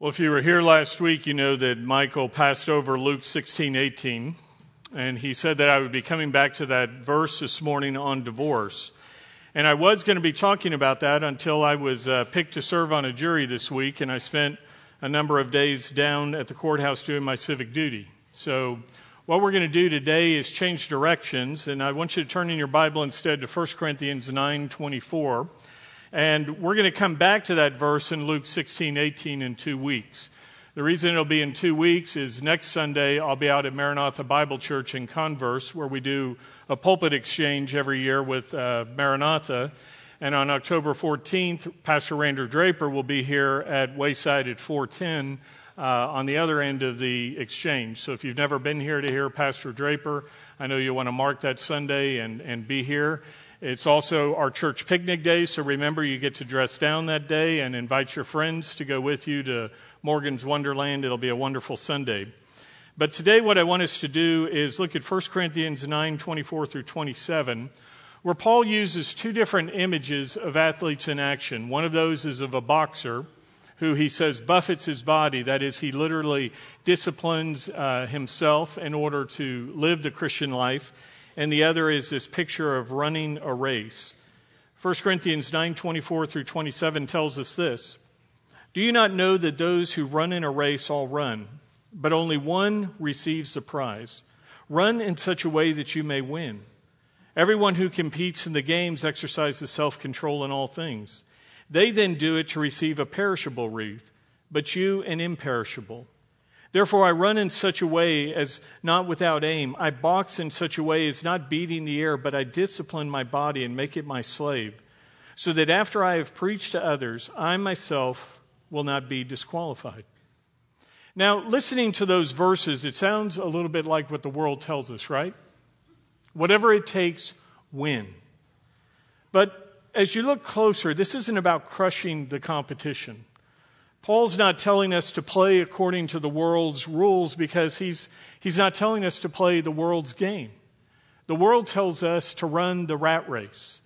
Well, if you were here last week, you know that Michael passed over Luke 16, 18, and he said that I would be coming back to that verse this morning on divorce. And I was going to be talking about that until I was uh, picked to serve on a jury this week, and I spent a number of days down at the courthouse doing my civic duty. So, what we're going to do today is change directions, and I want you to turn in your Bible instead to 1 Corinthians 9 24. And we're going to come back to that verse in Luke 16, 18 in two weeks. The reason it'll be in two weeks is next Sunday I'll be out at Maranatha Bible Church in Converse, where we do a pulpit exchange every year with uh, Maranatha. And on October 14th, Pastor Rander Draper will be here at Wayside at 410 uh, on the other end of the exchange. So if you've never been here to hear Pastor Draper, I know you'll want to mark that Sunday and, and be here. It's also our church picnic day, so remember you get to dress down that day and invite your friends to go with you to Morgan's Wonderland. It'll be a wonderful Sunday. But today, what I want us to do is look at 1 Corinthians 9 24 through 27, where Paul uses two different images of athletes in action. One of those is of a boxer who he says buffets his body. That is, he literally disciplines uh, himself in order to live the Christian life and the other is this picture of running a race. 1 Corinthians 9:24 through 27 tells us this. Do you not know that those who run in a race all run, but only one receives the prize? Run in such a way that you may win. Everyone who competes in the games exercises self-control in all things. They then do it to receive a perishable wreath, but you an imperishable. Therefore, I run in such a way as not without aim. I box in such a way as not beating the air, but I discipline my body and make it my slave, so that after I have preached to others, I myself will not be disqualified. Now, listening to those verses, it sounds a little bit like what the world tells us, right? Whatever it takes, win. But as you look closer, this isn't about crushing the competition. Paul's not telling us to play according to the world's rules because he's, he's not telling us to play the world's game. The world tells us to run the rat race.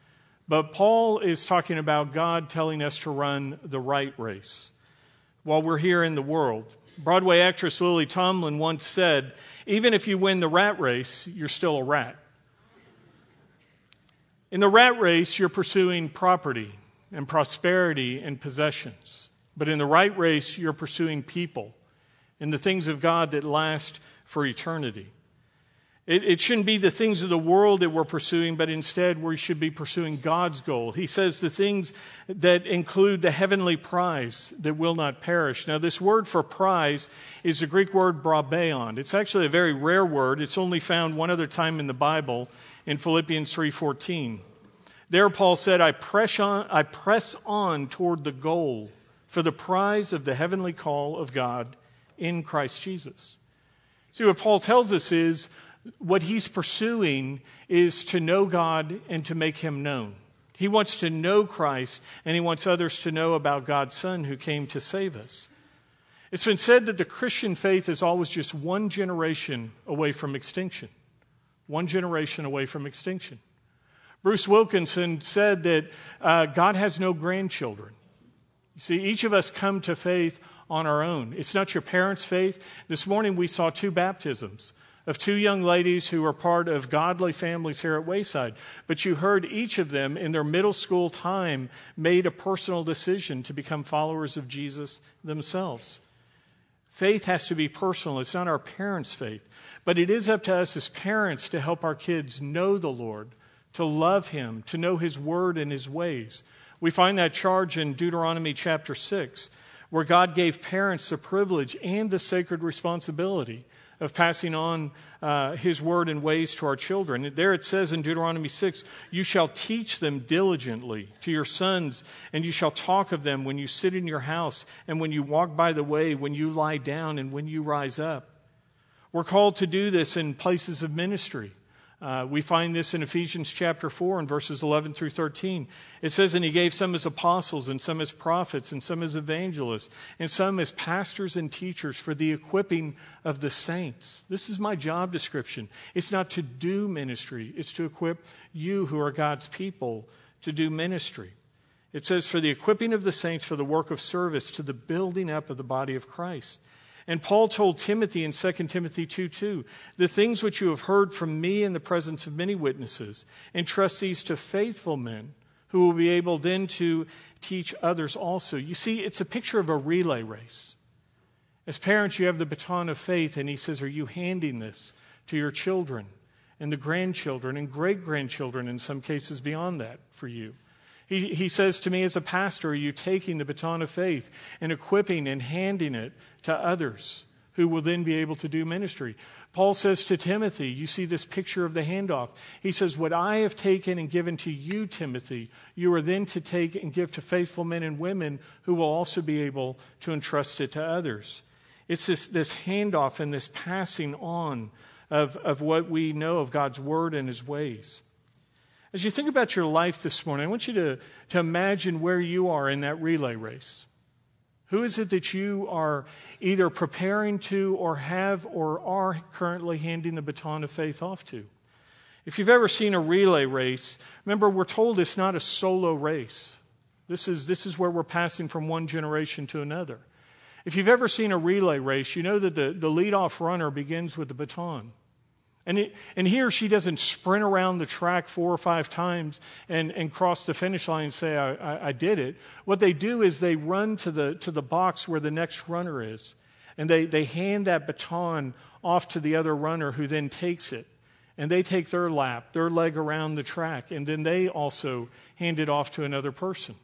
But Paul is talking about God telling us to run the right race while we're here in the world. Broadway actress Lily Tomlin once said, Even if you win the rat race, you're still a rat. In the rat race, you're pursuing property and prosperity and possessions. But in the right race, you're pursuing people and the things of God that last for eternity. It, it, shouldn't be the things of the world that we're pursuing, but instead we should be pursuing God's goal. He says the things that include the heavenly prize that will not perish. Now, this word for prize is the Greek word brabeion. It's actually a very rare word. It's only found one other time in the Bible in Philippians 3.14. There Paul said, I press on, I press on toward the goal for the prize of the heavenly call of God in Christ Jesus. See, what Paul tells us is what he's pursuing is to know God and to make him known. He wants to know Christ and he wants others to know about God's Son who came to save us. It's been said that the Christian faith is always just one generation away from extinction. One generation away from extinction. Bruce Wilkinson said that uh, God has no grandchildren. You see, each of us come to faith on our own. It's not your parents' faith. This morning we saw two baptisms of two young ladies who are part of godly families here at Wayside. But you heard each of them in their middle school time made a personal decision to become followers of Jesus themselves. Faith has to be personal. It's not our parents' faith. But it is up to us as parents to help our kids know the Lord, to love Him, to know His word and His ways. We find that charge in Deuteronomy chapter 6, where God gave parents the privilege and the sacred responsibility of passing on uh, his word and ways to our children. There it says in Deuteronomy 6 You shall teach them diligently to your sons, and you shall talk of them when you sit in your house, and when you walk by the way, when you lie down, and when you rise up. We're called to do this in places of ministry. Uh, we find this in Ephesians chapter 4 and verses 11 through 13. It says, And he gave some as apostles, and some as prophets, and some as evangelists, and some as pastors and teachers for the equipping of the saints. This is my job description. It's not to do ministry, it's to equip you who are God's people to do ministry. It says, for the equipping of the saints for the work of service to the building up of the body of Christ. And Paul told Timothy in 2 Timothy 2 2, the things which you have heard from me in the presence of many witnesses, entrust these to faithful men who will be able then to teach others also. You see, it's a picture of a relay race. As parents, you have the baton of faith, and he says, Are you handing this to your children and the grandchildren and great grandchildren, in some cases beyond that, for you? He, he says to me as a pastor, Are you taking the baton of faith and equipping and handing it to others who will then be able to do ministry? Paul says to Timothy, You see this picture of the handoff. He says, What I have taken and given to you, Timothy, you are then to take and give to faithful men and women who will also be able to entrust it to others. It's this, this handoff and this passing on of, of what we know of God's word and his ways. As you think about your life this morning, I want you to, to imagine where you are in that relay race. Who is it that you are either preparing to or have or are currently handing the baton of faith off to? If you've ever seen a relay race, remember we're told it's not a solo race. This is, this is where we're passing from one generation to another. If you've ever seen a relay race, you know that the, the leadoff runner begins with the baton. And, it, and he or she doesn't sprint around the track four or five times and, and cross the finish line and say, I, I, I did it. What they do is they run to the, to the box where the next runner is. And they, they hand that baton off to the other runner who then takes it. And they take their lap, their leg around the track, and then they also hand it off to another person.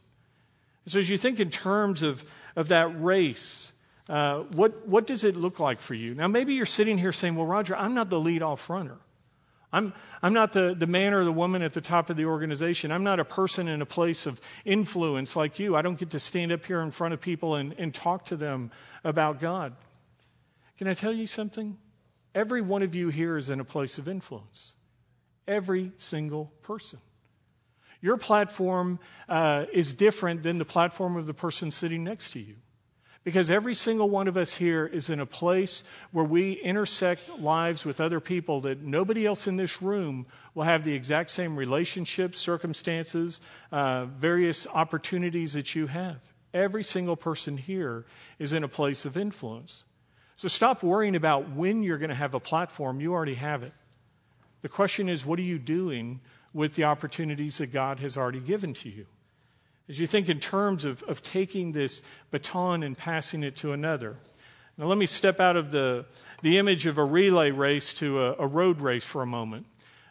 So as you think in terms of, of that race, uh, what, what does it look like for you? Now, maybe you're sitting here saying, Well, Roger, I'm not the lead off runner. I'm, I'm not the, the man or the woman at the top of the organization. I'm not a person in a place of influence like you. I don't get to stand up here in front of people and, and talk to them about God. Can I tell you something? Every one of you here is in a place of influence. Every single person. Your platform uh, is different than the platform of the person sitting next to you. Because every single one of us here is in a place where we intersect lives with other people that nobody else in this room will have the exact same relationships, circumstances, uh, various opportunities that you have. Every single person here is in a place of influence. So stop worrying about when you're going to have a platform. You already have it. The question is, what are you doing with the opportunities that God has already given to you? As you think in terms of, of taking this baton and passing it to another. Now, let me step out of the, the image of a relay race to a, a road race for a moment.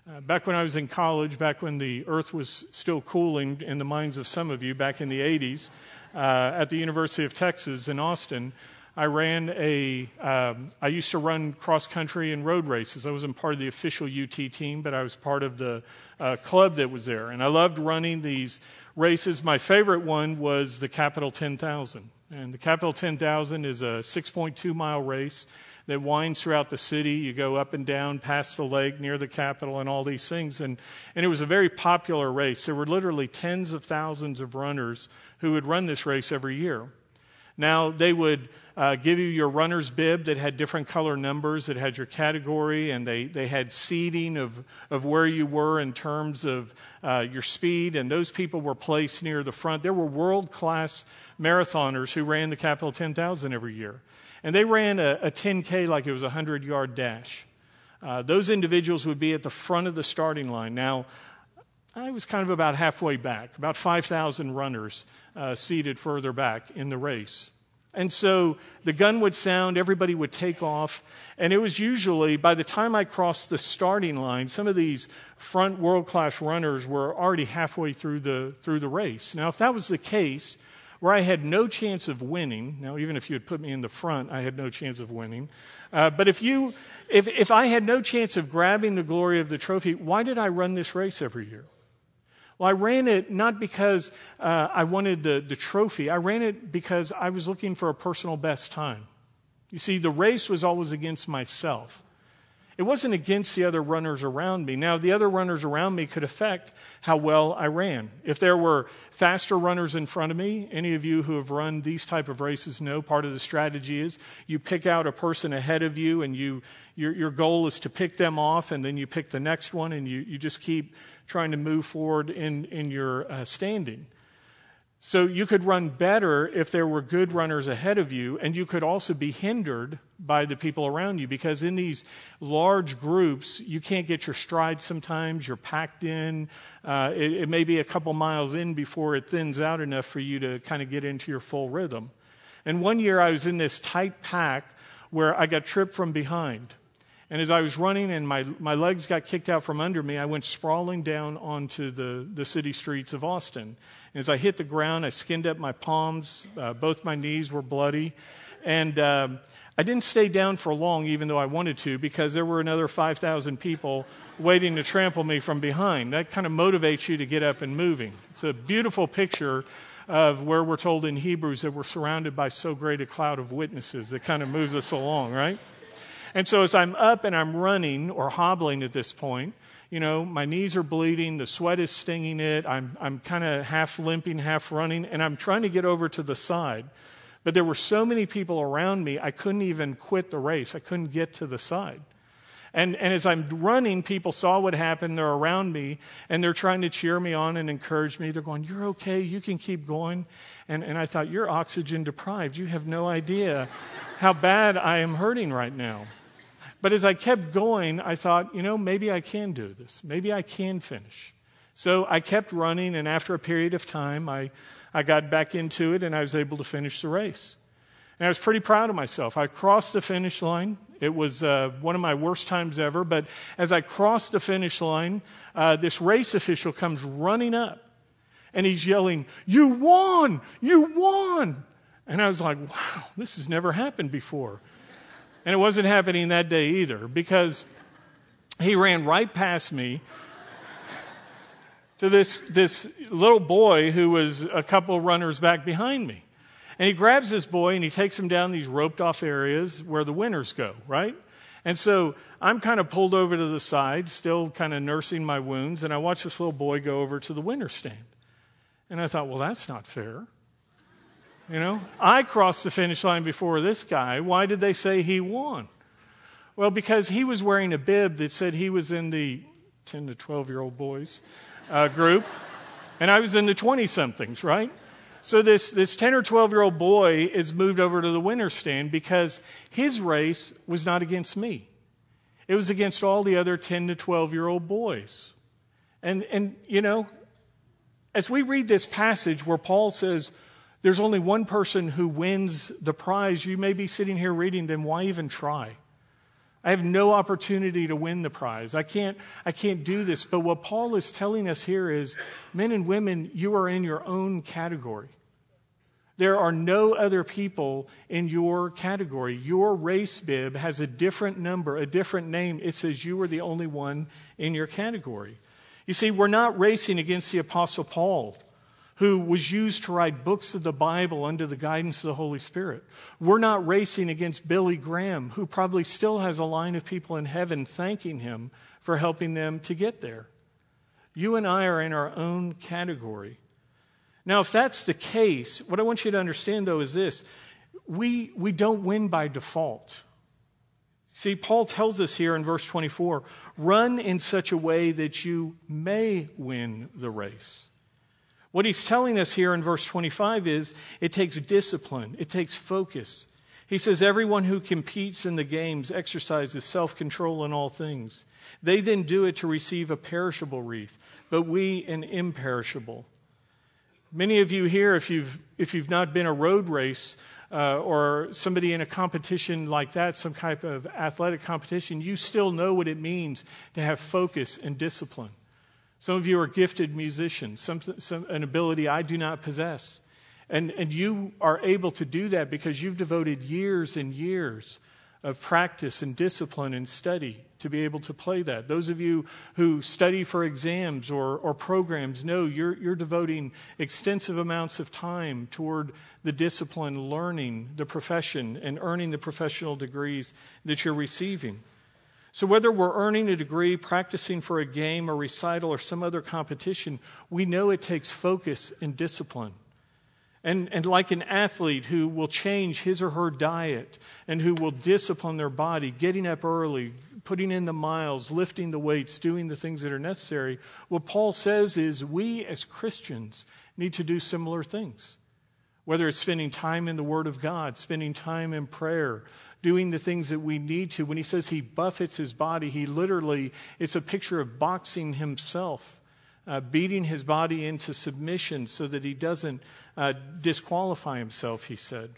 Uh, back when I was in college, back when the earth was still cooling in the minds of some of you, back in the 80s, uh, at the University of Texas in Austin, I ran a. Um, I used to run cross country and road races. I wasn't part of the official UT team, but I was part of the uh, club that was there. And I loved running these races. My favorite one was the Capitol 10,000. And the Capitol 10,000 is a 6.2 mile race that winds throughout the city. You go up and down past the lake near the Capitol and all these things. And, and it was a very popular race. There were literally tens of thousands of runners who would run this race every year. Now, they would uh, give you your runner's bib that had different color numbers, that had your category, and they, they had seeding of, of where you were in terms of uh, your speed, and those people were placed near the front. There were world class marathoners who ran the Capitol 10,000 every year. And they ran a, a 10K like it was a 100 yard dash. Uh, those individuals would be at the front of the starting line. Now, I was kind of about halfway back, about 5,000 runners uh, seated further back in the race. And so the gun would sound, everybody would take off, and it was usually, by the time I crossed the starting line, some of these front world class runners were already halfway through the, through the race. Now, if that was the case, where I had no chance of winning, now, even if you had put me in the front, I had no chance of winning. Uh, but if, you, if, if I had no chance of grabbing the glory of the trophy, why did I run this race every year? Well, I ran it not because uh, I wanted the, the trophy, I ran it because I was looking for a personal best time. You see, the race was always against myself. It wasn't against the other runners around me. Now, the other runners around me could affect how well I ran. If there were faster runners in front of me, any of you who have run these type of races know part of the strategy is you pick out a person ahead of you and you, your, your goal is to pick them off and then you pick the next one and you, you just keep trying to move forward in, in your uh, standing. So you could run better if there were good runners ahead of you, and you could also be hindered by the people around you because in these large groups, you can't get your stride sometimes. You're packed in. Uh, it, it may be a couple miles in before it thins out enough for you to kind of get into your full rhythm. And one year I was in this tight pack where I got tripped from behind. And as I was running and my, my legs got kicked out from under me, I went sprawling down onto the, the city streets of Austin. And as I hit the ground, I skinned up my palms. Uh, both my knees were bloody. And um, I didn't stay down for long, even though I wanted to, because there were another 5,000 people waiting to trample me from behind. That kind of motivates you to get up and moving. It's a beautiful picture of where we're told in Hebrews that we're surrounded by so great a cloud of witnesses that kind of moves us along, right? And so as I'm up and I'm running or hobbling at this point, you know, my knees are bleeding, the sweat is stinging it, I'm, I'm kind of half limping, half running, and I'm trying to get over to the side. But there were so many people around me, I couldn't even quit the race. I couldn't get to the side. And, and as I'm running, people saw what happened. They're around me and they're trying to cheer me on and encourage me. They're going, You're okay. You can keep going. And, and I thought, You're oxygen deprived. You have no idea how bad I am hurting right now. But as I kept going, I thought, you know, maybe I can do this. Maybe I can finish. So I kept running, and after a period of time, I, I got back into it and I was able to finish the race. And I was pretty proud of myself. I crossed the finish line. It was uh, one of my worst times ever. But as I crossed the finish line, uh, this race official comes running up and he's yelling, You won! You won! And I was like, Wow, this has never happened before. And it wasn't happening that day either because he ran right past me to this, this little boy who was a couple runners back behind me. And he grabs this boy and he takes him down these roped off areas where the winners go, right? And so I'm kind of pulled over to the side, still kind of nursing my wounds, and I watch this little boy go over to the winner stand. And I thought, well, that's not fair. You know, I crossed the finish line before this guy. Why did they say he won? Well, because he was wearing a bib that said he was in the 10 to 12 year old boys uh, group, and I was in the 20 somethings, right? So this, this 10 or 12 year old boy is moved over to the winner's stand because his race was not against me. It was against all the other 10 to 12 year old boys. And, and, you know, as we read this passage where Paul says, there's only one person who wins the prize, you may be sitting here reading, then why even try? I have no opportunity to win the prize. I can't, I can't do this. But what Paul is telling us here is men and women, you are in your own category. There are no other people in your category. Your race bib has a different number, a different name. It says you are the only one in your category. You see, we're not racing against the Apostle Paul who was used to write books of the Bible under the guidance of the Holy Spirit. We're not racing against Billy Graham, who probably still has a line of people in heaven thanking him for helping them to get there. You and I are in our own category. Now, if that's the case, what I want you to understand, though, is this we, we don't win by default. See, Paul tells us here in verse 24 run in such a way that you may win the race. What he's telling us here in verse 25 is it takes discipline, it takes focus. He says, Everyone who competes in the games exercises self control in all things. They then do it to receive a perishable wreath, but we an imperishable. Many of you here, if you've, if you've not been a road race uh, or somebody in a competition like that, some type of athletic competition, you still know what it means to have focus and discipline. Some of you are gifted musicians, some, some, an ability I do not possess. And, and you are able to do that because you've devoted years and years of practice and discipline and study to be able to play that. Those of you who study for exams or, or programs know you're, you're devoting extensive amounts of time toward the discipline, learning the profession, and earning the professional degrees that you're receiving. So, whether we're earning a degree, practicing for a game, a recital, or some other competition, we know it takes focus and discipline. And, and like an athlete who will change his or her diet and who will discipline their body, getting up early, putting in the miles, lifting the weights, doing the things that are necessary, what Paul says is we as Christians need to do similar things. Whether it's spending time in the Word of God, spending time in prayer, doing the things that we need to. When he says he buffets his body, he literally, it's a picture of boxing himself. Uh, beating his body into submission so that he doesn't uh, disqualify himself, he said.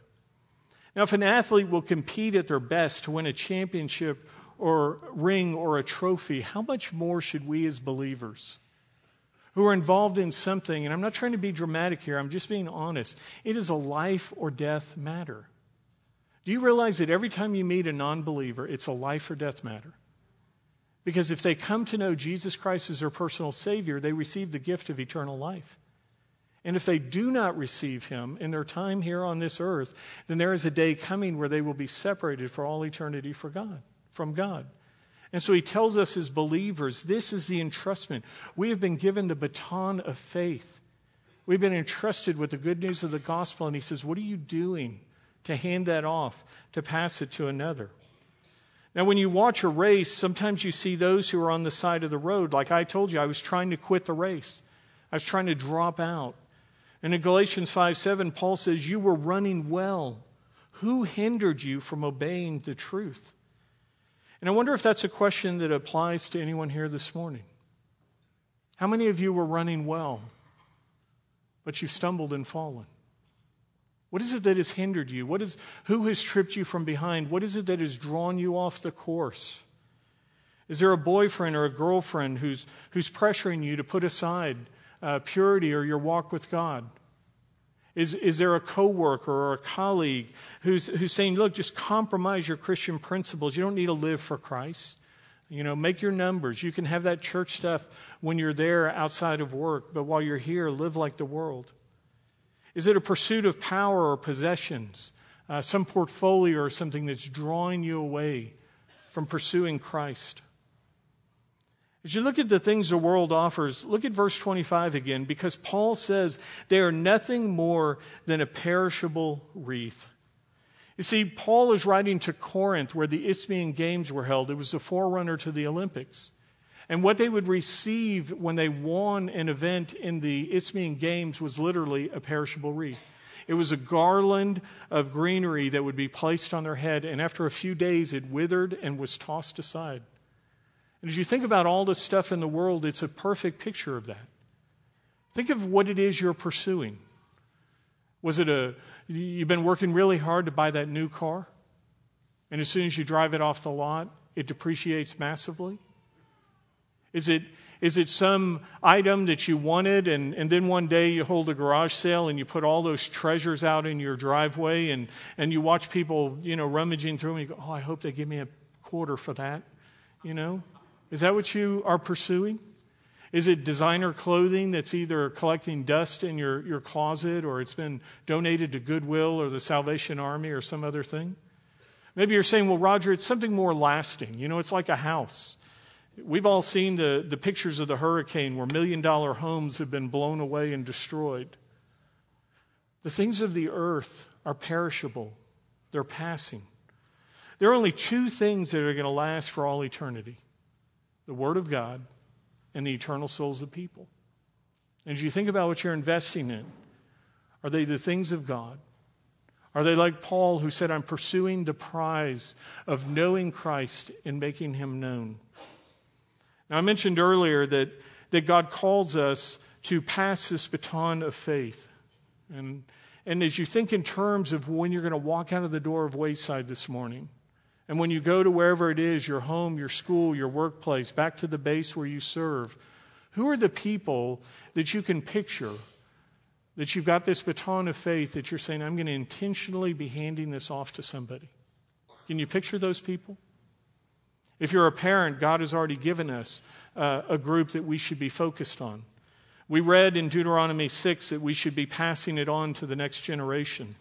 Now, if an athlete will compete at their best to win a championship or ring or a trophy, how much more should we as believers who are involved in something, and I'm not trying to be dramatic here, I'm just being honest, it is a life or death matter. Do you realize that every time you meet a non believer, it's a life or death matter? Because if they come to know Jesus Christ as their personal Savior, they receive the gift of eternal life. And if they do not receive Him in their time here on this earth, then there is a day coming where they will be separated for all eternity for God, from God. And so He tells us as believers this is the entrustment. We have been given the baton of faith. We've been entrusted with the good news of the gospel. And He says, What are you doing to hand that off, to pass it to another? Now, when you watch a race, sometimes you see those who are on the side of the road. Like I told you, I was trying to quit the race, I was trying to drop out. And in Galatians 5 7, Paul says, You were running well. Who hindered you from obeying the truth? And I wonder if that's a question that applies to anyone here this morning. How many of you were running well, but you stumbled and fallen? What is it that has hindered you? What is, who has tripped you from behind? What is it that has drawn you off the course? Is there a boyfriend or a girlfriend who's, who's pressuring you to put aside uh, purity or your walk with God? Is, is there a coworker or a colleague who's, who's saying, look, just compromise your Christian principles. You don't need to live for Christ. You know, make your numbers. You can have that church stuff when you're there outside of work, but while you're here, live like the world. Is it a pursuit of power or possessions, uh, some portfolio or something that's drawing you away from pursuing Christ? As you look at the things the world offers, look at verse 25 again, because Paul says they are nothing more than a perishable wreath. You see, Paul is writing to Corinth, where the Isthmian Games were held. It was the forerunner to the Olympics. And what they would receive when they won an event in the Isthmian Games was literally a perishable wreath. It was a garland of greenery that would be placed on their head, and after a few days, it withered and was tossed aside. And as you think about all the stuff in the world, it's a perfect picture of that. Think of what it is you're pursuing. Was it a, you've been working really hard to buy that new car, and as soon as you drive it off the lot, it depreciates massively? Is it, is it some item that you wanted and, and then one day you hold a garage sale and you put all those treasures out in your driveway and, and you watch people, you know, rummaging through them and you go, oh, I hope they give me a quarter for that, you know? Is that what you are pursuing? Is it designer clothing that's either collecting dust in your, your closet or it's been donated to Goodwill or the Salvation Army or some other thing? Maybe you're saying, well, Roger, it's something more lasting. You know, it's like a house. We've all seen the, the pictures of the hurricane where million dollar homes have been blown away and destroyed. The things of the earth are perishable, they're passing. There are only two things that are going to last for all eternity the Word of God and the eternal souls of people. And as you think about what you're investing in, are they the things of God? Are they like Paul, who said, I'm pursuing the prize of knowing Christ and making him known? Now, I mentioned earlier that, that God calls us to pass this baton of faith. And, and as you think in terms of when you're going to walk out of the door of Wayside this morning, and when you go to wherever it is your home, your school, your workplace, back to the base where you serve who are the people that you can picture that you've got this baton of faith that you're saying, I'm going to intentionally be handing this off to somebody? Can you picture those people? If you're a parent, God has already given us uh, a group that we should be focused on. We read in Deuteronomy 6 that we should be passing it on to the next generation.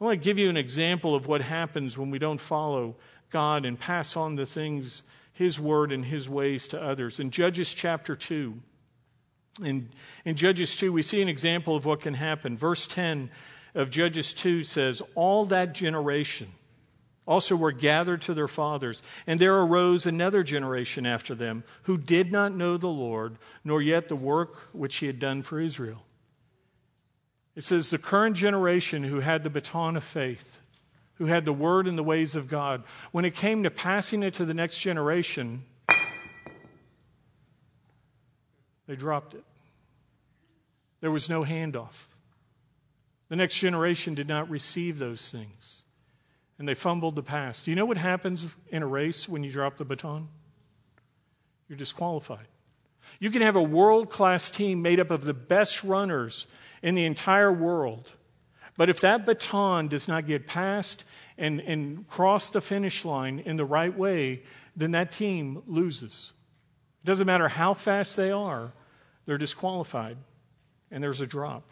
I want to give you an example of what happens when we don't follow God and pass on the things, His word and His ways to others. In Judges chapter 2, in, in Judges 2, we see an example of what can happen. Verse 10 of Judges 2 says, All that generation, also were gathered to their fathers. And there arose another generation after them who did not know the Lord, nor yet the work which he had done for Israel. It says the current generation who had the baton of faith, who had the word and the ways of God, when it came to passing it to the next generation, they dropped it. There was no handoff. The next generation did not receive those things, and they fumbled the past. Do you know what happens in a race when you drop the baton? You're disqualified. You can have a world class team made up of the best runners in the entire world, but if that baton does not get passed and, and cross the finish line in the right way, then that team loses. It doesn't matter how fast they are, they're disqualified, and there's a drop.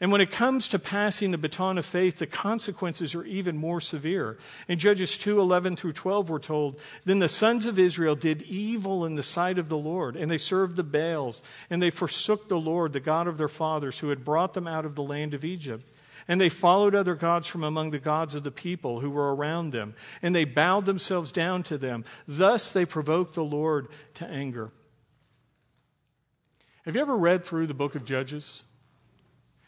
And when it comes to passing the baton of faith, the consequences are even more severe. In Judges 2 11 through 12, we're told, Then the sons of Israel did evil in the sight of the Lord, and they served the Baals, and they forsook the Lord, the God of their fathers, who had brought them out of the land of Egypt. And they followed other gods from among the gods of the people who were around them, and they bowed themselves down to them. Thus they provoked the Lord to anger. Have you ever read through the book of Judges?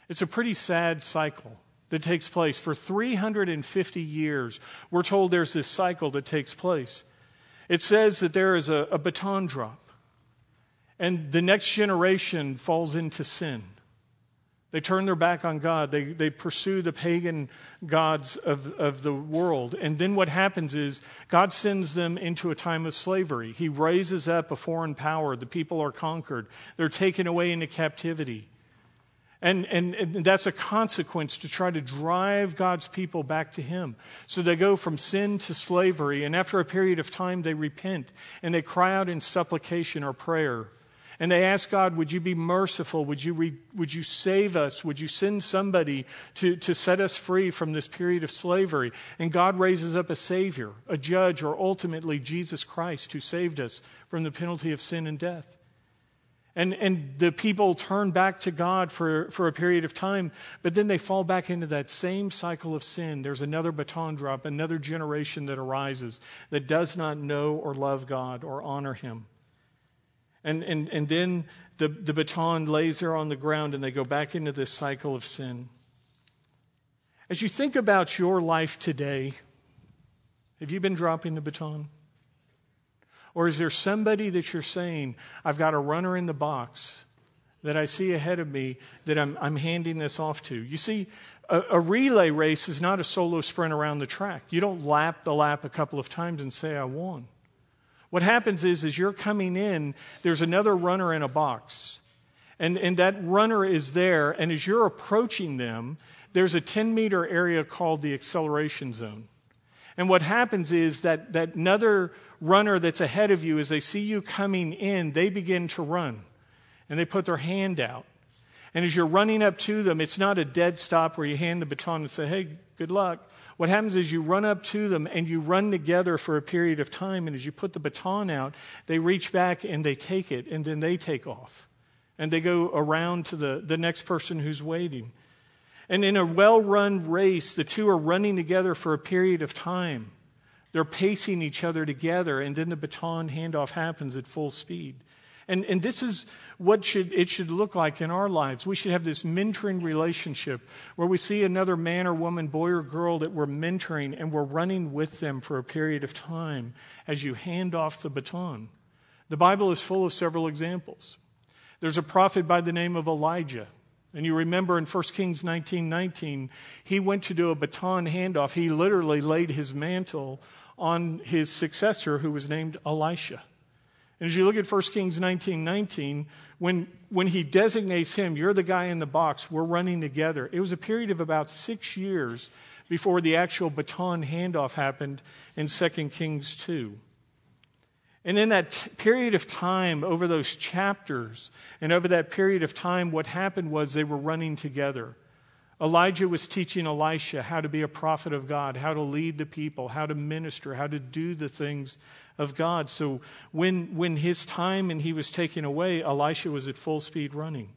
It's a pretty sad cycle that takes place. For 350 years, we're told there's this cycle that takes place. It says that there is a, a baton drop, and the next generation falls into sin. They turn their back on God. They, they pursue the pagan gods of, of the world. And then what happens is God sends them into a time of slavery. He raises up a foreign power. The people are conquered, they're taken away into captivity. And, and, and, that's a consequence to try to drive God's people back to Him. So they go from sin to slavery, and after a period of time, they repent and they cry out in supplication or prayer. And they ask God, Would you be merciful? Would you, re, would you save us? Would you send somebody to, to set us free from this period of slavery? And God raises up a Savior, a judge, or ultimately Jesus Christ, who saved us from the penalty of sin and death. And, and the people turn back to God for, for a period of time, but then they fall back into that same cycle of sin. There's another baton drop, another generation that arises that does not know or love God or honor Him. And, and, and then the, the baton lays there on the ground and they go back into this cycle of sin. As you think about your life today, have you been dropping the baton? Or is there somebody that you're saying, I've got a runner in the box that I see ahead of me that I'm, I'm handing this off to? You see, a, a, relay race is not a solo sprint around the track. You don't lap the lap a couple of times and say, I won. What happens is, as you're coming in, there's another runner in a box. And, and that runner is there, and as you're approaching them, there's a 10 meter area called the acceleration zone. And what happens is that, that another runner that's ahead of you, as they see you coming in, they begin to run. And they put their hand out. And as you're running up to them, it's not a dead stop where you hand the baton and say, hey, good luck. What happens is you run up to them and you run together for a period of time. And as you put the baton out, they reach back and they take it, and then they take off. And they go around to the, the next person who's waiting. And in a well run race, the two are running together for a period of time. They're pacing each other together, and then the baton handoff happens at full speed. And, and this is what should, it should look like in our lives. We should have this mentoring relationship where we see another man or woman, boy or girl that we're mentoring, and we're running with them for a period of time as you hand off the baton. The Bible is full of several examples. There's a prophet by the name of Elijah and you remember in 1 Kings 19 19, he went to do a baton handoff. He literally laid his mantle on his successor, who was named Elisha. And as you look at 1 Kings 19 19, when, when he designates him, you're the guy in the box, we're running together. It was a period of about six years before the actual baton handoff happened in 2 Kings 2. And in that t- period of time, over those chapters, and over that period of time, what happened was they were running together. Elijah was teaching Elisha how to be a prophet of God, how to lead the people, how to minister, how to do the things of God. So when, when his time and he was taken away, Elisha was at full speed running.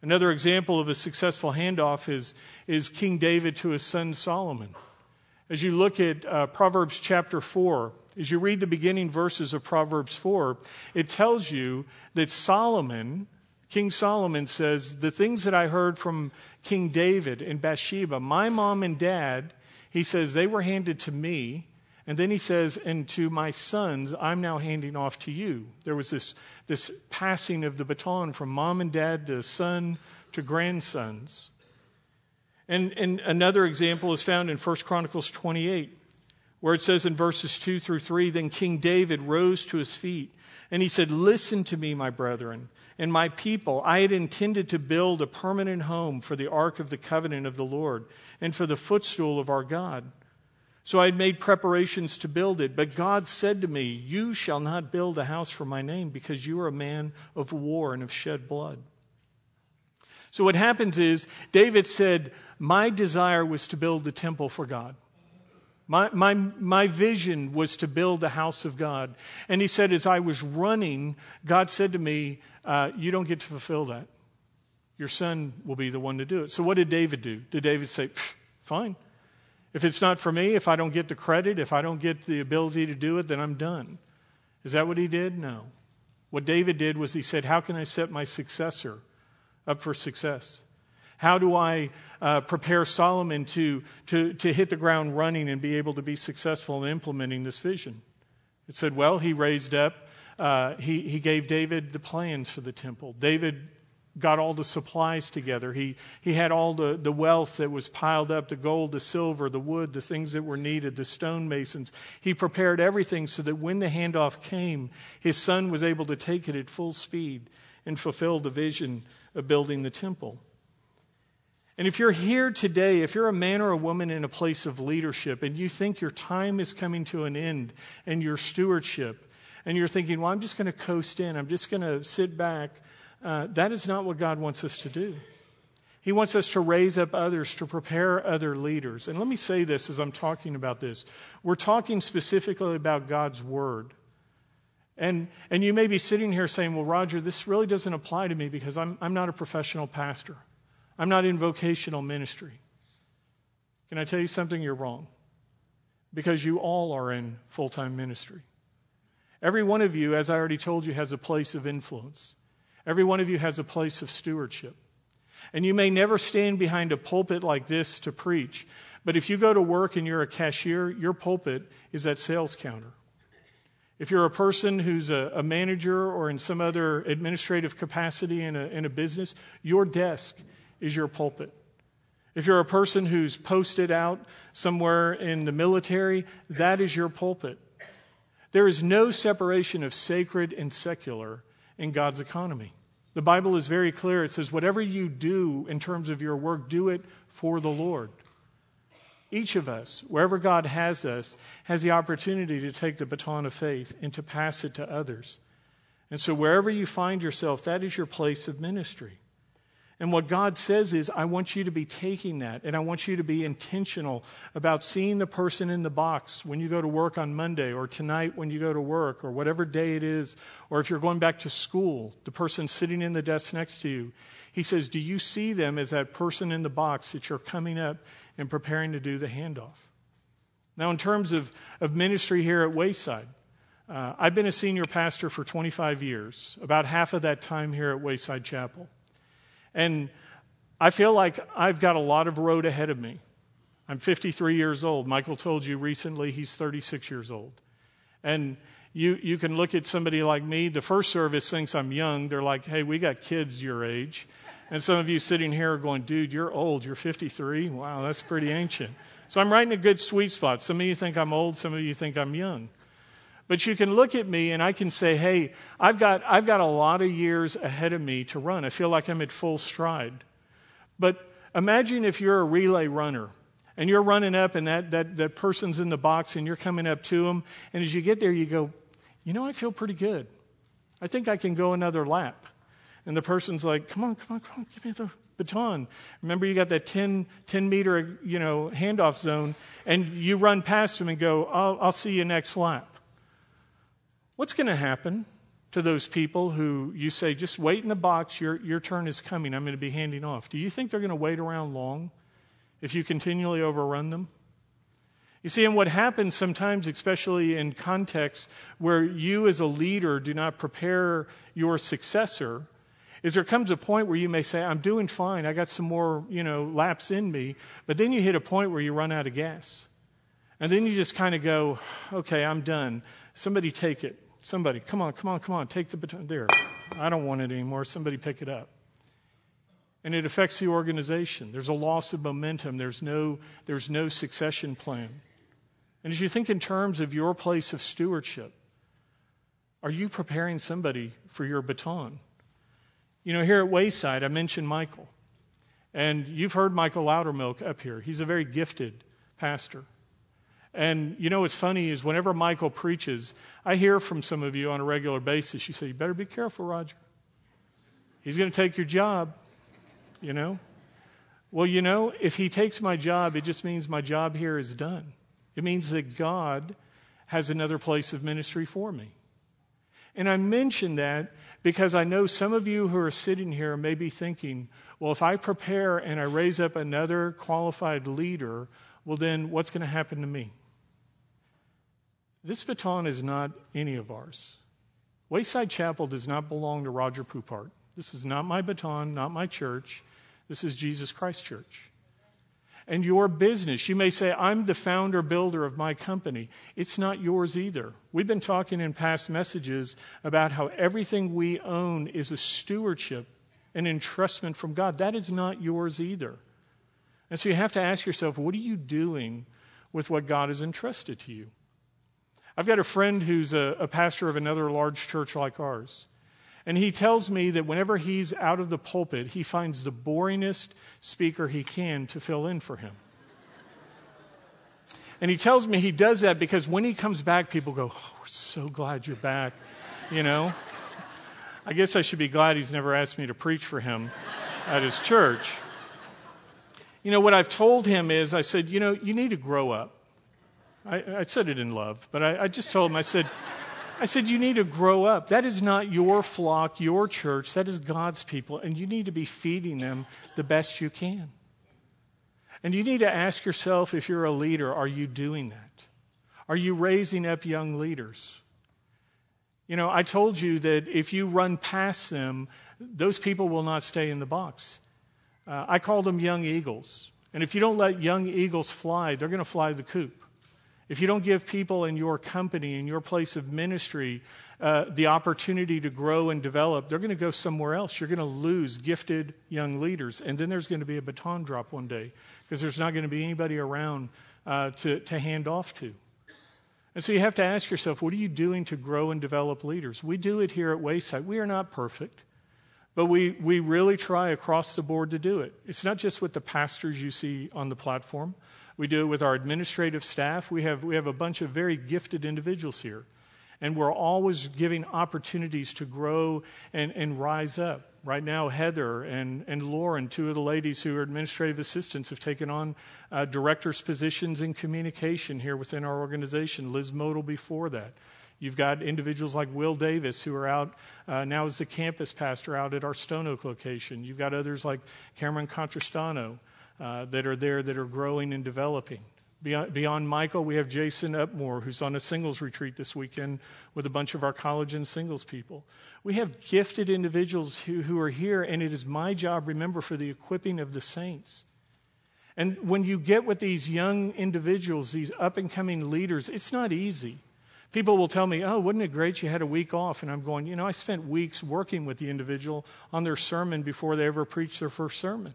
Another example of a successful handoff is, is King David to his son Solomon. As you look at uh, Proverbs chapter 4, as you read the beginning verses of Proverbs 4, it tells you that Solomon, King Solomon says, The things that I heard from King David and Bathsheba, my mom and dad, he says, they were handed to me. And then he says, And to my sons, I'm now handing off to you. There was this, this passing of the baton from mom and dad to son to grandsons. And, and another example is found in 1 Chronicles 28, where it says in verses 2 through 3 Then King David rose to his feet, and he said, Listen to me, my brethren and my people, I had intended to build a permanent home for the ark of the covenant of the Lord and for the footstool of our God. So I had made preparations to build it. But God said to me, You shall not build a house for my name because you are a man of war and have shed blood. So what happens is, David said, My desire was to build the temple for God. My, my, my vision was to build the house of God. And he said, as I was running, God said to me, uh, You don't get to fulfill that. Your son will be the one to do it. So, what did David do? Did David say, Fine. If it's not for me, if I don't get the credit, if I don't get the ability to do it, then I'm done. Is that what he did? No. What David did was he said, How can I set my successor up for success? How do I uh, prepare Solomon to, to, to hit the ground running and be able to be successful in implementing this vision? It said, Well, he raised up uh, he, he gave David the plans for the temple. David got all the supplies together. He, he had all the, the wealth that was piled up the gold, the silver, the wood, the things that were needed, the stonemasons. He prepared everything so that when the handoff came, his son was able to take it at full speed and fulfill the vision of building the temple. And if you're here today, if you're a man or a woman in a place of leadership and you think your time is coming to an end and your stewardship, and you're thinking, well, I'm just going to coast in, I'm just going to sit back, uh, that is not what God wants us to do. He wants us to raise up others, to prepare other leaders. And let me say this as I'm talking about this. We're talking specifically about God's Word. And, and you may be sitting here saying, well, Roger, this really doesn't apply to me because I'm, I'm not a professional pastor. I'm not in vocational ministry. Can I tell you something? You're wrong. Because you all are in full time ministry. Every one of you, as I already told you, has a place of influence. Every one of you has a place of stewardship. And you may never stand behind a pulpit like this to preach, but if you go to work and you're a cashier, your pulpit is that sales counter. If you're a person who's a, a manager or in some other administrative capacity in a, in a business, your desk is your pulpit. If you're a person who's posted out somewhere in the military, that is your pulpit. There is no separation of sacred and secular in God's economy. The Bible is very clear. It says, whatever you do in terms of your work, do it for the Lord. Each of us, wherever God has us, has the opportunity to take the baton of faith and to pass it to others. And so, wherever you find yourself, that is your place of ministry. And what God says is, I want you to be taking that, and I want you to be intentional about seeing the person in the box when you go to work on Monday, or tonight when you go to work, or whatever day it is, or if you're going back to school, the person sitting in the desk next to you. He says, Do you see them as that person in the box that you're coming up and preparing to do the handoff? Now, in terms of, of ministry here at Wayside, uh, I've been a senior pastor for 25 years, about half of that time here at Wayside Chapel. And I feel like I've got a lot of road ahead of me. I'm 53 years old. Michael told you recently he's 36 years old. And you, you can look at somebody like me. The first service thinks I'm young. They're like, hey, we got kids your age. And some of you sitting here are going, dude, you're old. You're 53. Wow, that's pretty ancient. So I'm right in a good sweet spot. Some of you think I'm old. Some of you think I'm young. But you can look at me and I can say, hey, I've got, I've got a lot of years ahead of me to run. I feel like I'm at full stride. But imagine if you're a relay runner and you're running up and that, that, that person's in the box and you're coming up to them. And as you get there, you go, you know, I feel pretty good. I think I can go another lap. And the person's like, come on, come on, come on, give me the baton. Remember, you got that 10, 10 meter, you know, handoff zone, and you run past them and go, I'll, I'll see you next lap. What's going to happen to those people who you say, just wait in the box, your, your turn is coming, I'm going to be handing off? Do you think they're going to wait around long if you continually overrun them? You see, and what happens sometimes, especially in contexts where you as a leader do not prepare your successor, is there comes a point where you may say, I'm doing fine, I got some more, you know, laps in me, but then you hit a point where you run out of gas. And then you just kind of go, okay, I'm done. Somebody take it. Somebody, come on, come on, come on, take the baton. There. I don't want it anymore. Somebody pick it up. And it affects the organization. There's a loss of momentum. There's no, there's no succession plan. And as you think in terms of your place of stewardship, are you preparing somebody for your baton? You know, here at Wayside, I mentioned Michael. And you've heard Michael Loudermilk up here. He's a very gifted pastor. And you know what's funny is whenever Michael preaches, I hear from some of you on a regular basis. You say, You better be careful, Roger. He's going to take your job, you know? Well, you know, if he takes my job, it just means my job here is done. It means that God has another place of ministry for me. And I mention that because I know some of you who are sitting here may be thinking, well, if I prepare and I raise up another qualified leader, well, then what's going to happen to me? This baton is not any of ours. Wayside Chapel does not belong to Roger Poupart. This is not my baton, not my church. This is Jesus Christ Church and your business. You may say, I'm the founder builder of my company. It's not yours either. We've been talking in past messages about how everything we own is a stewardship, an entrustment from God. That is not yours either. And so you have to ask yourself, what are you doing with what God has entrusted to you? I've got a friend who's a, a pastor of another large church like ours. And he tells me that whenever he's out of the pulpit, he finds the boringest speaker he can to fill in for him. And he tells me he does that because when he comes back, people go, oh, We're so glad you're back. You know? I guess I should be glad he's never asked me to preach for him at his church. You know, what I've told him is, I said, You know, you need to grow up. I, I said it in love, but I, I just told him, I said, I said, You need to grow up. That is not your flock, your church. That is God's people. And you need to be feeding them the best you can. And you need to ask yourself if you're a leader, are you doing that? Are you raising up young leaders? You know, I told you that if you run past them, those people will not stay in the box. Uh, I call them young eagles. And if you don't let young eagles fly, they're going to fly the coop. If you don't give people in your company, in your place of ministry, uh, the opportunity to grow and develop, they're going to go somewhere else. You're going to lose gifted young leaders. And then there's going to be a baton drop one day because there's not going to be anybody around uh, to, to hand off to. And so you have to ask yourself, what are you doing to grow and develop leaders? We do it here at Wayside. We are not perfect, but we, we really try across the board to do it. It's not just with the pastors you see on the platform. We do it with our administrative staff. We have, we have a bunch of very gifted individuals here. And we're always giving opportunities to grow and, and rise up. Right now, Heather and, and Lauren, two of the ladies who are administrative assistants, have taken on uh, director's positions in communication here within our organization. Liz Model before that. You've got individuals like Will Davis, who are out uh, now as the campus pastor out at our Stone Oak location. You've got others like Cameron Contrastano, uh, that are there that are growing and developing. Beyond, beyond, Michael, we have Jason Upmore, who's on a singles retreat this weekend with a bunch of our college and singles people. We have gifted individuals who, who are here, and it is my job, remember, for the equipping of the saints. And when you get with these young individuals, these up and coming leaders, it's not easy. People will tell me, Oh, wasn't it great you had a week off? And I'm going, You know, I spent weeks working with the individual on their sermon before they ever preached their first sermon.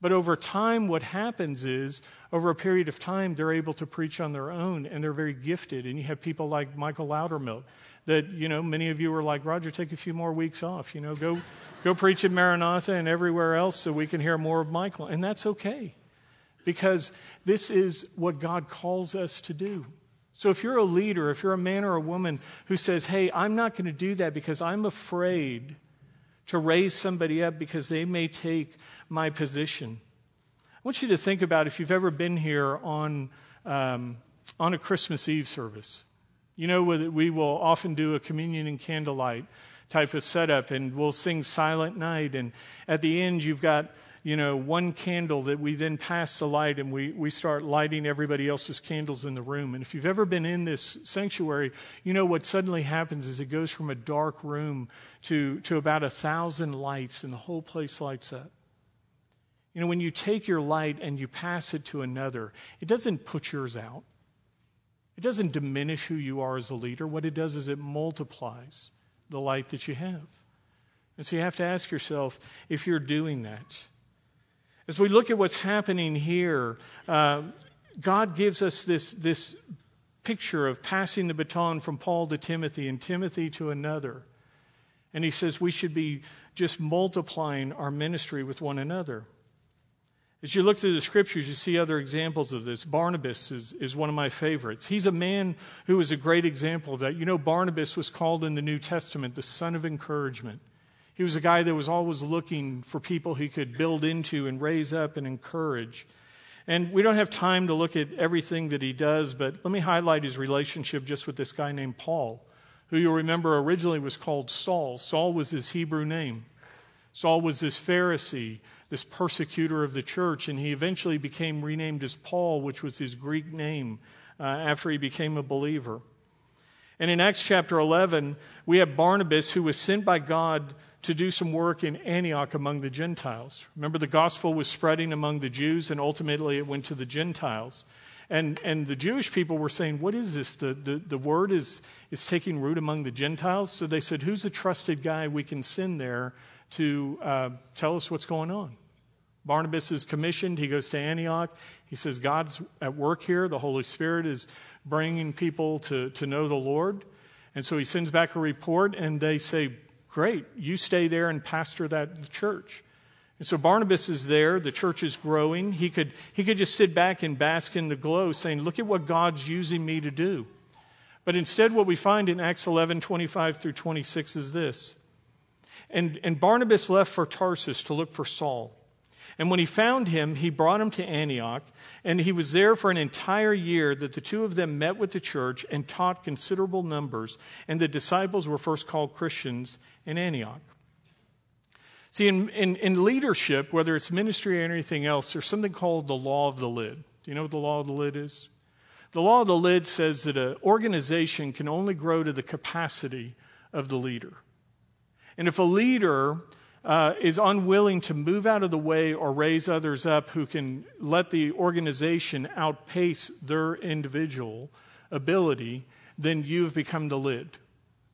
But over time, what happens is, over a period of time, they're able to preach on their own and they're very gifted. And you have people like Michael Loudermilk that, you know, many of you are like, Roger, take a few more weeks off. You know, go, go preach at Maranatha and everywhere else so we can hear more of Michael. And that's okay because this is what God calls us to do. So if you're a leader, if you're a man or a woman who says, hey, I'm not going to do that because I'm afraid to raise somebody up because they may take my position. I want you to think about if you've ever been here on, um, on a Christmas Eve service. You know, we will often do a communion and candlelight type of setup, and we'll sing Silent Night. And at the end, you've got you know, one candle that we then pass the light and we, we start lighting everybody else's candles in the room. And if you've ever been in this sanctuary, you know what suddenly happens is it goes from a dark room to, to about a thousand lights and the whole place lights up. You know, when you take your light and you pass it to another, it doesn't put yours out. It doesn't diminish who you are as a leader. What it does is it multiplies the light that you have. And so you have to ask yourself if you're doing that. As we look at what's happening here, uh, God gives us this, this picture of passing the baton from Paul to Timothy and Timothy to another. And he says we should be just multiplying our ministry with one another. As you look through the scriptures, you see other examples of this. Barnabas is, is one of my favorites. He's a man who is a great example of that. You know, Barnabas was called in the New Testament the son of encouragement. He was a guy that was always looking for people he could build into and raise up and encourage. And we don't have time to look at everything that he does, but let me highlight his relationship just with this guy named Paul, who you'll remember originally was called Saul. Saul was his Hebrew name. Saul was this Pharisee this persecutor of the church, and he eventually became renamed as Paul, which was his Greek name uh, after he became a believer. And in Acts chapter 11, we have Barnabas who was sent by God to do some work in Antioch among the Gentiles. Remember, the gospel was spreading among the Jews, and ultimately it went to the Gentiles. And, and the Jewish people were saying, What is this? The, the, the word is, is taking root among the Gentiles. So they said, Who's a trusted guy we can send there to uh, tell us what's going on? Barnabas is commissioned. He goes to Antioch. He says, God's at work here. The Holy Spirit is bringing people to, to know the Lord. And so he sends back a report, and they say, Great, you stay there and pastor that church. And so Barnabas is there. The church is growing. He could, he could just sit back and bask in the glow, saying, Look at what God's using me to do. But instead, what we find in Acts 11 25 through 26 is this. And, and Barnabas left for Tarsus to look for Saul. And when he found him, he brought him to Antioch, and he was there for an entire year that the two of them met with the church and taught considerable numbers, and the disciples were first called Christians in Antioch. See, in, in, in leadership, whether it's ministry or anything else, there's something called the law of the lid. Do you know what the law of the lid is? The law of the lid says that an organization can only grow to the capacity of the leader. And if a leader uh, is unwilling to move out of the way or raise others up who can let the organization outpace their individual ability, then you've become the lid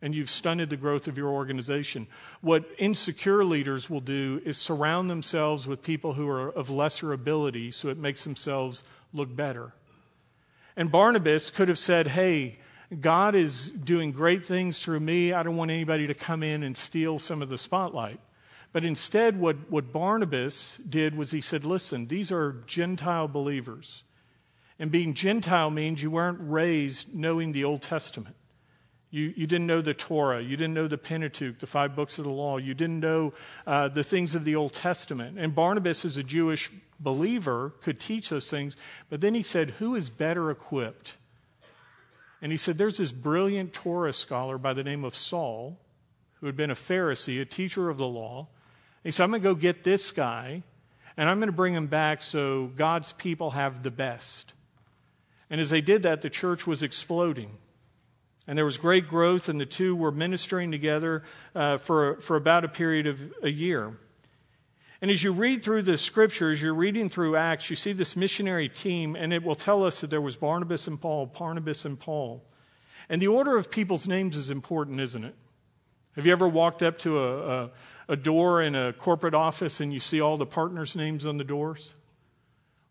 and you've stunted the growth of your organization. What insecure leaders will do is surround themselves with people who are of lesser ability so it makes themselves look better. And Barnabas could have said, Hey, God is doing great things through me. I don't want anybody to come in and steal some of the spotlight. But instead, what, what Barnabas did was he said, Listen, these are Gentile believers. And being Gentile means you weren't raised knowing the Old Testament. You, you didn't know the Torah. You didn't know the Pentateuch, the five books of the law. You didn't know uh, the things of the Old Testament. And Barnabas, as a Jewish believer, could teach those things. But then he said, Who is better equipped? And he said, There's this brilliant Torah scholar by the name of Saul, who had been a Pharisee, a teacher of the law. He said, I'm going to go get this guy, and I'm going to bring him back so God's people have the best. And as they did that, the church was exploding. And there was great growth, and the two were ministering together uh, for, for about a period of a year. And as you read through the scriptures, you're reading through Acts, you see this missionary team, and it will tell us that there was Barnabas and Paul, Barnabas and Paul. And the order of people's names is important, isn't it? Have you ever walked up to a, a, a door in a corporate office and you see all the partners' names on the doors?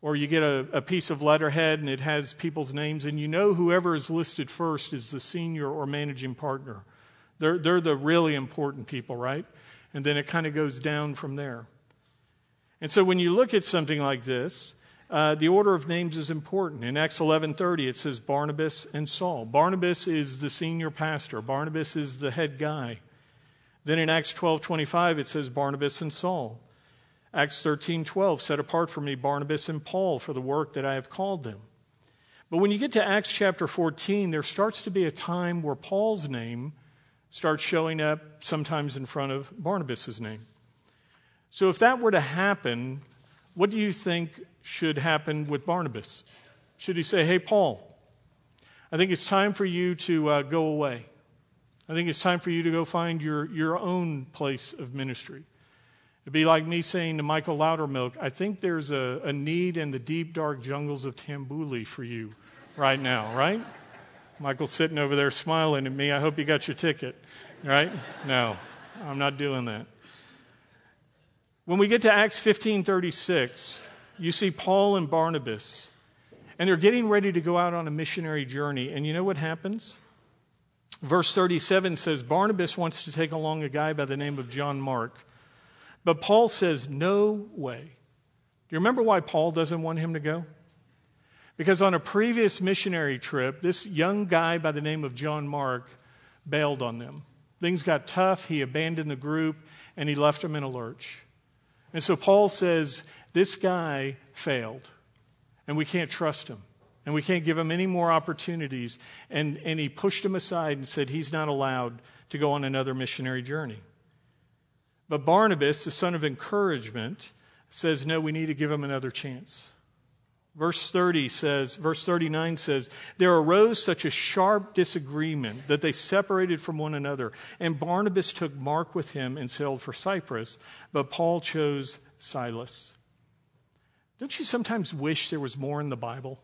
Or you get a, a, piece of letterhead and it has people's names, and you know whoever is listed first is the senior or managing partner. They're, they're the really important people, right? And then it kind of goes down from there. And so when you look at something like this, uh, the order of names is important. In Acts 11:30, it says Barnabas and Saul. Barnabas is the senior pastor. Barnabas is the head guy. Then in Acts 12:25 it says Barnabas and Saul. Acts 13:12 set apart for me Barnabas and Paul for the work that I have called them. But when you get to Acts chapter 14, there starts to be a time where Paul's name starts showing up sometimes in front of Barnabas's name. So, if that were to happen, what do you think should happen with Barnabas? Should he say, Hey, Paul, I think it's time for you to uh, go away? I think it's time for you to go find your, your own place of ministry. It'd be like me saying to Michael Loudermilk, I think there's a, a need in the deep, dark jungles of Tambuli for you right now, right? Michael's sitting over there smiling at me. I hope you got your ticket, right? No, I'm not doing that. When we get to Acts 15:36, you see Paul and Barnabas, and they're getting ready to go out on a missionary journey. And you know what happens? Verse 37 says Barnabas wants to take along a guy by the name of John Mark. But Paul says, No way. Do you remember why Paul doesn't want him to go? Because on a previous missionary trip, this young guy by the name of John Mark bailed on them. Things got tough. He abandoned the group and he left them in a lurch. And so Paul says, This guy failed, and we can't trust him, and we can't give him any more opportunities. And, and he pushed him aside and said, He's not allowed to go on another missionary journey. But Barnabas, the son of encouragement, says, No, we need to give him another chance. Verse 30 says, verse 39 says, There arose such a sharp disagreement that they separated from one another. And Barnabas took Mark with him and sailed for Cyprus, but Paul chose Silas. Don't you sometimes wish there was more in the Bible?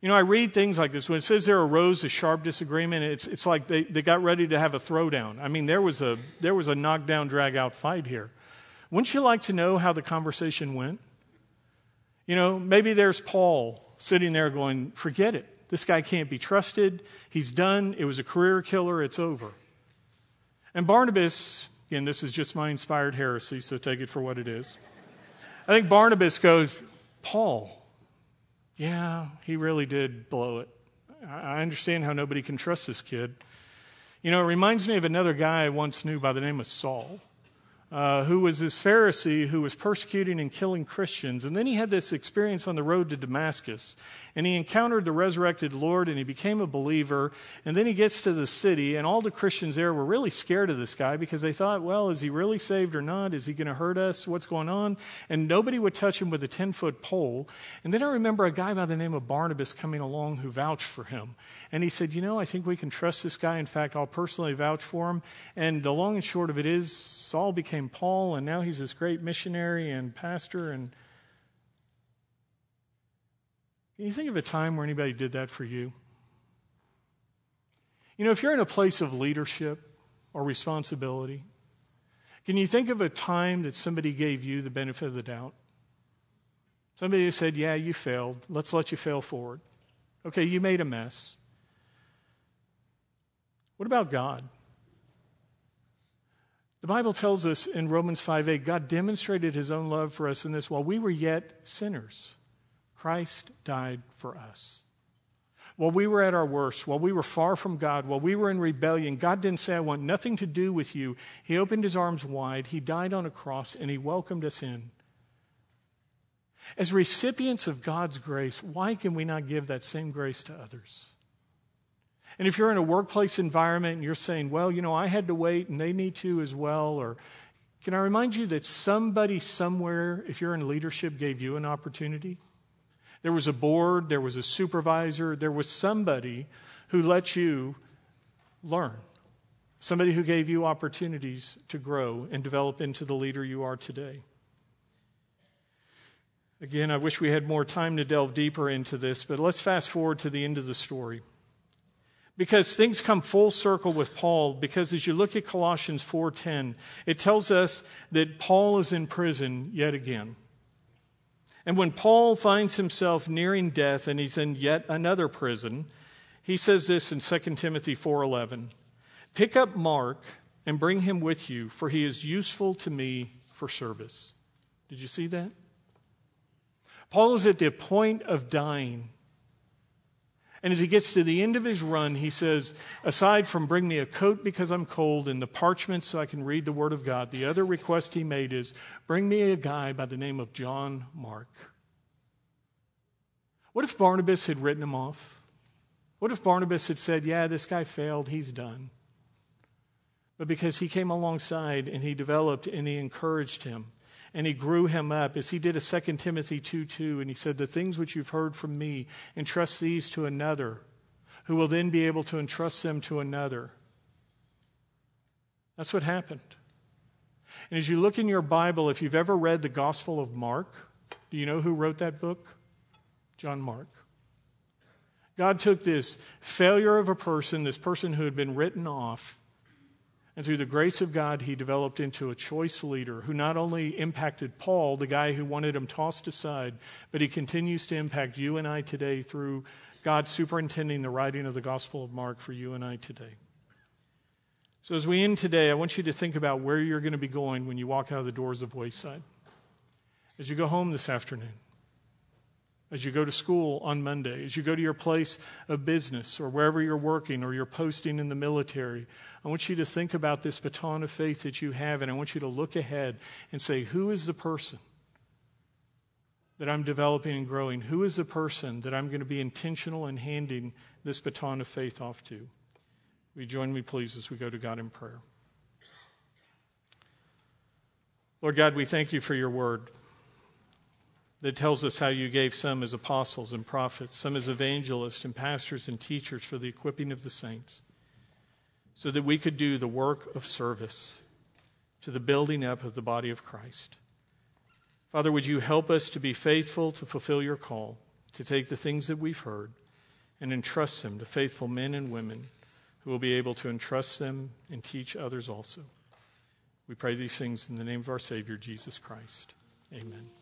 You know, I read things like this. When it says there arose a sharp disagreement, it's, it's like they, they got ready to have a throwdown. I mean, there was a, there was a knockdown, drag out fight here. Wouldn't you like to know how the conversation went? You know, maybe there's Paul sitting there going, forget it. This guy can't be trusted. He's done. It was a career killer. It's over. And Barnabas, again, this is just my inspired heresy, so take it for what it is. I think Barnabas goes, Paul, yeah, he really did blow it. I understand how nobody can trust this kid. You know, it reminds me of another guy I once knew by the name of Saul uh, who was this Pharisee who was persecuting and killing Christians. And then he had this experience on the road to Damascus. And he encountered the resurrected Lord and he became a believer. And then he gets to the city, and all the Christians there were really scared of this guy because they thought, well, is he really saved or not? Is he going to hurt us? What's going on? And nobody would touch him with a 10 foot pole. And then I remember a guy by the name of Barnabas coming along who vouched for him. And he said, you know, I think we can trust this guy. In fact, I'll personally vouch for him. And the long and short of it is, Saul became Paul, and now he's this great missionary and pastor. And can you think of a time where anybody did that for you? You know, if you're in a place of leadership or responsibility, can you think of a time that somebody gave you the benefit of the doubt? Somebody who said, Yeah, you failed. Let's let you fail forward. Okay, you made a mess. What about God? The Bible tells us in Romans 5 8, God demonstrated his own love for us in this while we were yet sinners, Christ died for us. While we were at our worst, while we were far from God, while we were in rebellion, God didn't say, I want nothing to do with you. He opened his arms wide, he died on a cross, and he welcomed us in. As recipients of God's grace, why can we not give that same grace to others? And if you're in a workplace environment and you're saying, well, you know, I had to wait and they need to as well, or can I remind you that somebody somewhere, if you're in leadership, gave you an opportunity? There was a board, there was a supervisor, there was somebody who let you learn, somebody who gave you opportunities to grow and develop into the leader you are today. Again, I wish we had more time to delve deeper into this, but let's fast forward to the end of the story because things come full circle with Paul because as you look at Colossians 4:10 it tells us that Paul is in prison yet again. And when Paul finds himself nearing death and he's in yet another prison, he says this in 2 Timothy 4:11. Pick up Mark and bring him with you for he is useful to me for service. Did you see that? Paul is at the point of dying and as he gets to the end of his run, he says, Aside from bring me a coat because I'm cold and the parchment so I can read the Word of God, the other request he made is, Bring me a guy by the name of John Mark. What if Barnabas had written him off? What if Barnabas had said, Yeah, this guy failed, he's done? But because he came alongside and he developed and he encouraged him, and he grew him up as he did a 2 Timothy 2 2. And he said, The things which you've heard from me, entrust these to another, who will then be able to entrust them to another. That's what happened. And as you look in your Bible, if you've ever read the Gospel of Mark, do you know who wrote that book? John Mark. God took this failure of a person, this person who had been written off, and through the grace of God, he developed into a choice leader who not only impacted Paul, the guy who wanted him tossed aside, but he continues to impact you and I today through God superintending the writing of the Gospel of Mark for you and I today. So, as we end today, I want you to think about where you're going to be going when you walk out of the doors of Wayside. As you go home this afternoon, as you go to school on Monday, as you go to your place of business or wherever you're working or you're posting in the military, I want you to think about this baton of faith that you have, and I want you to look ahead and say, Who is the person that I'm developing and growing? Who is the person that I'm going to be intentional in handing this baton of faith off to? Will you join me, please, as we go to God in prayer? Lord God, we thank you for your word that tells us how you gave some as apostles and prophets, some as evangelists and pastors and teachers for the equipping of the saints, so that we could do the work of service to the building up of the body of Christ. Father, would you help us to be faithful to fulfill your call, to take the things that we've heard and entrust them to faithful men and women who will be able to entrust them and teach others also. We pray these things in the name of our Savior, Jesus Christ. Amen.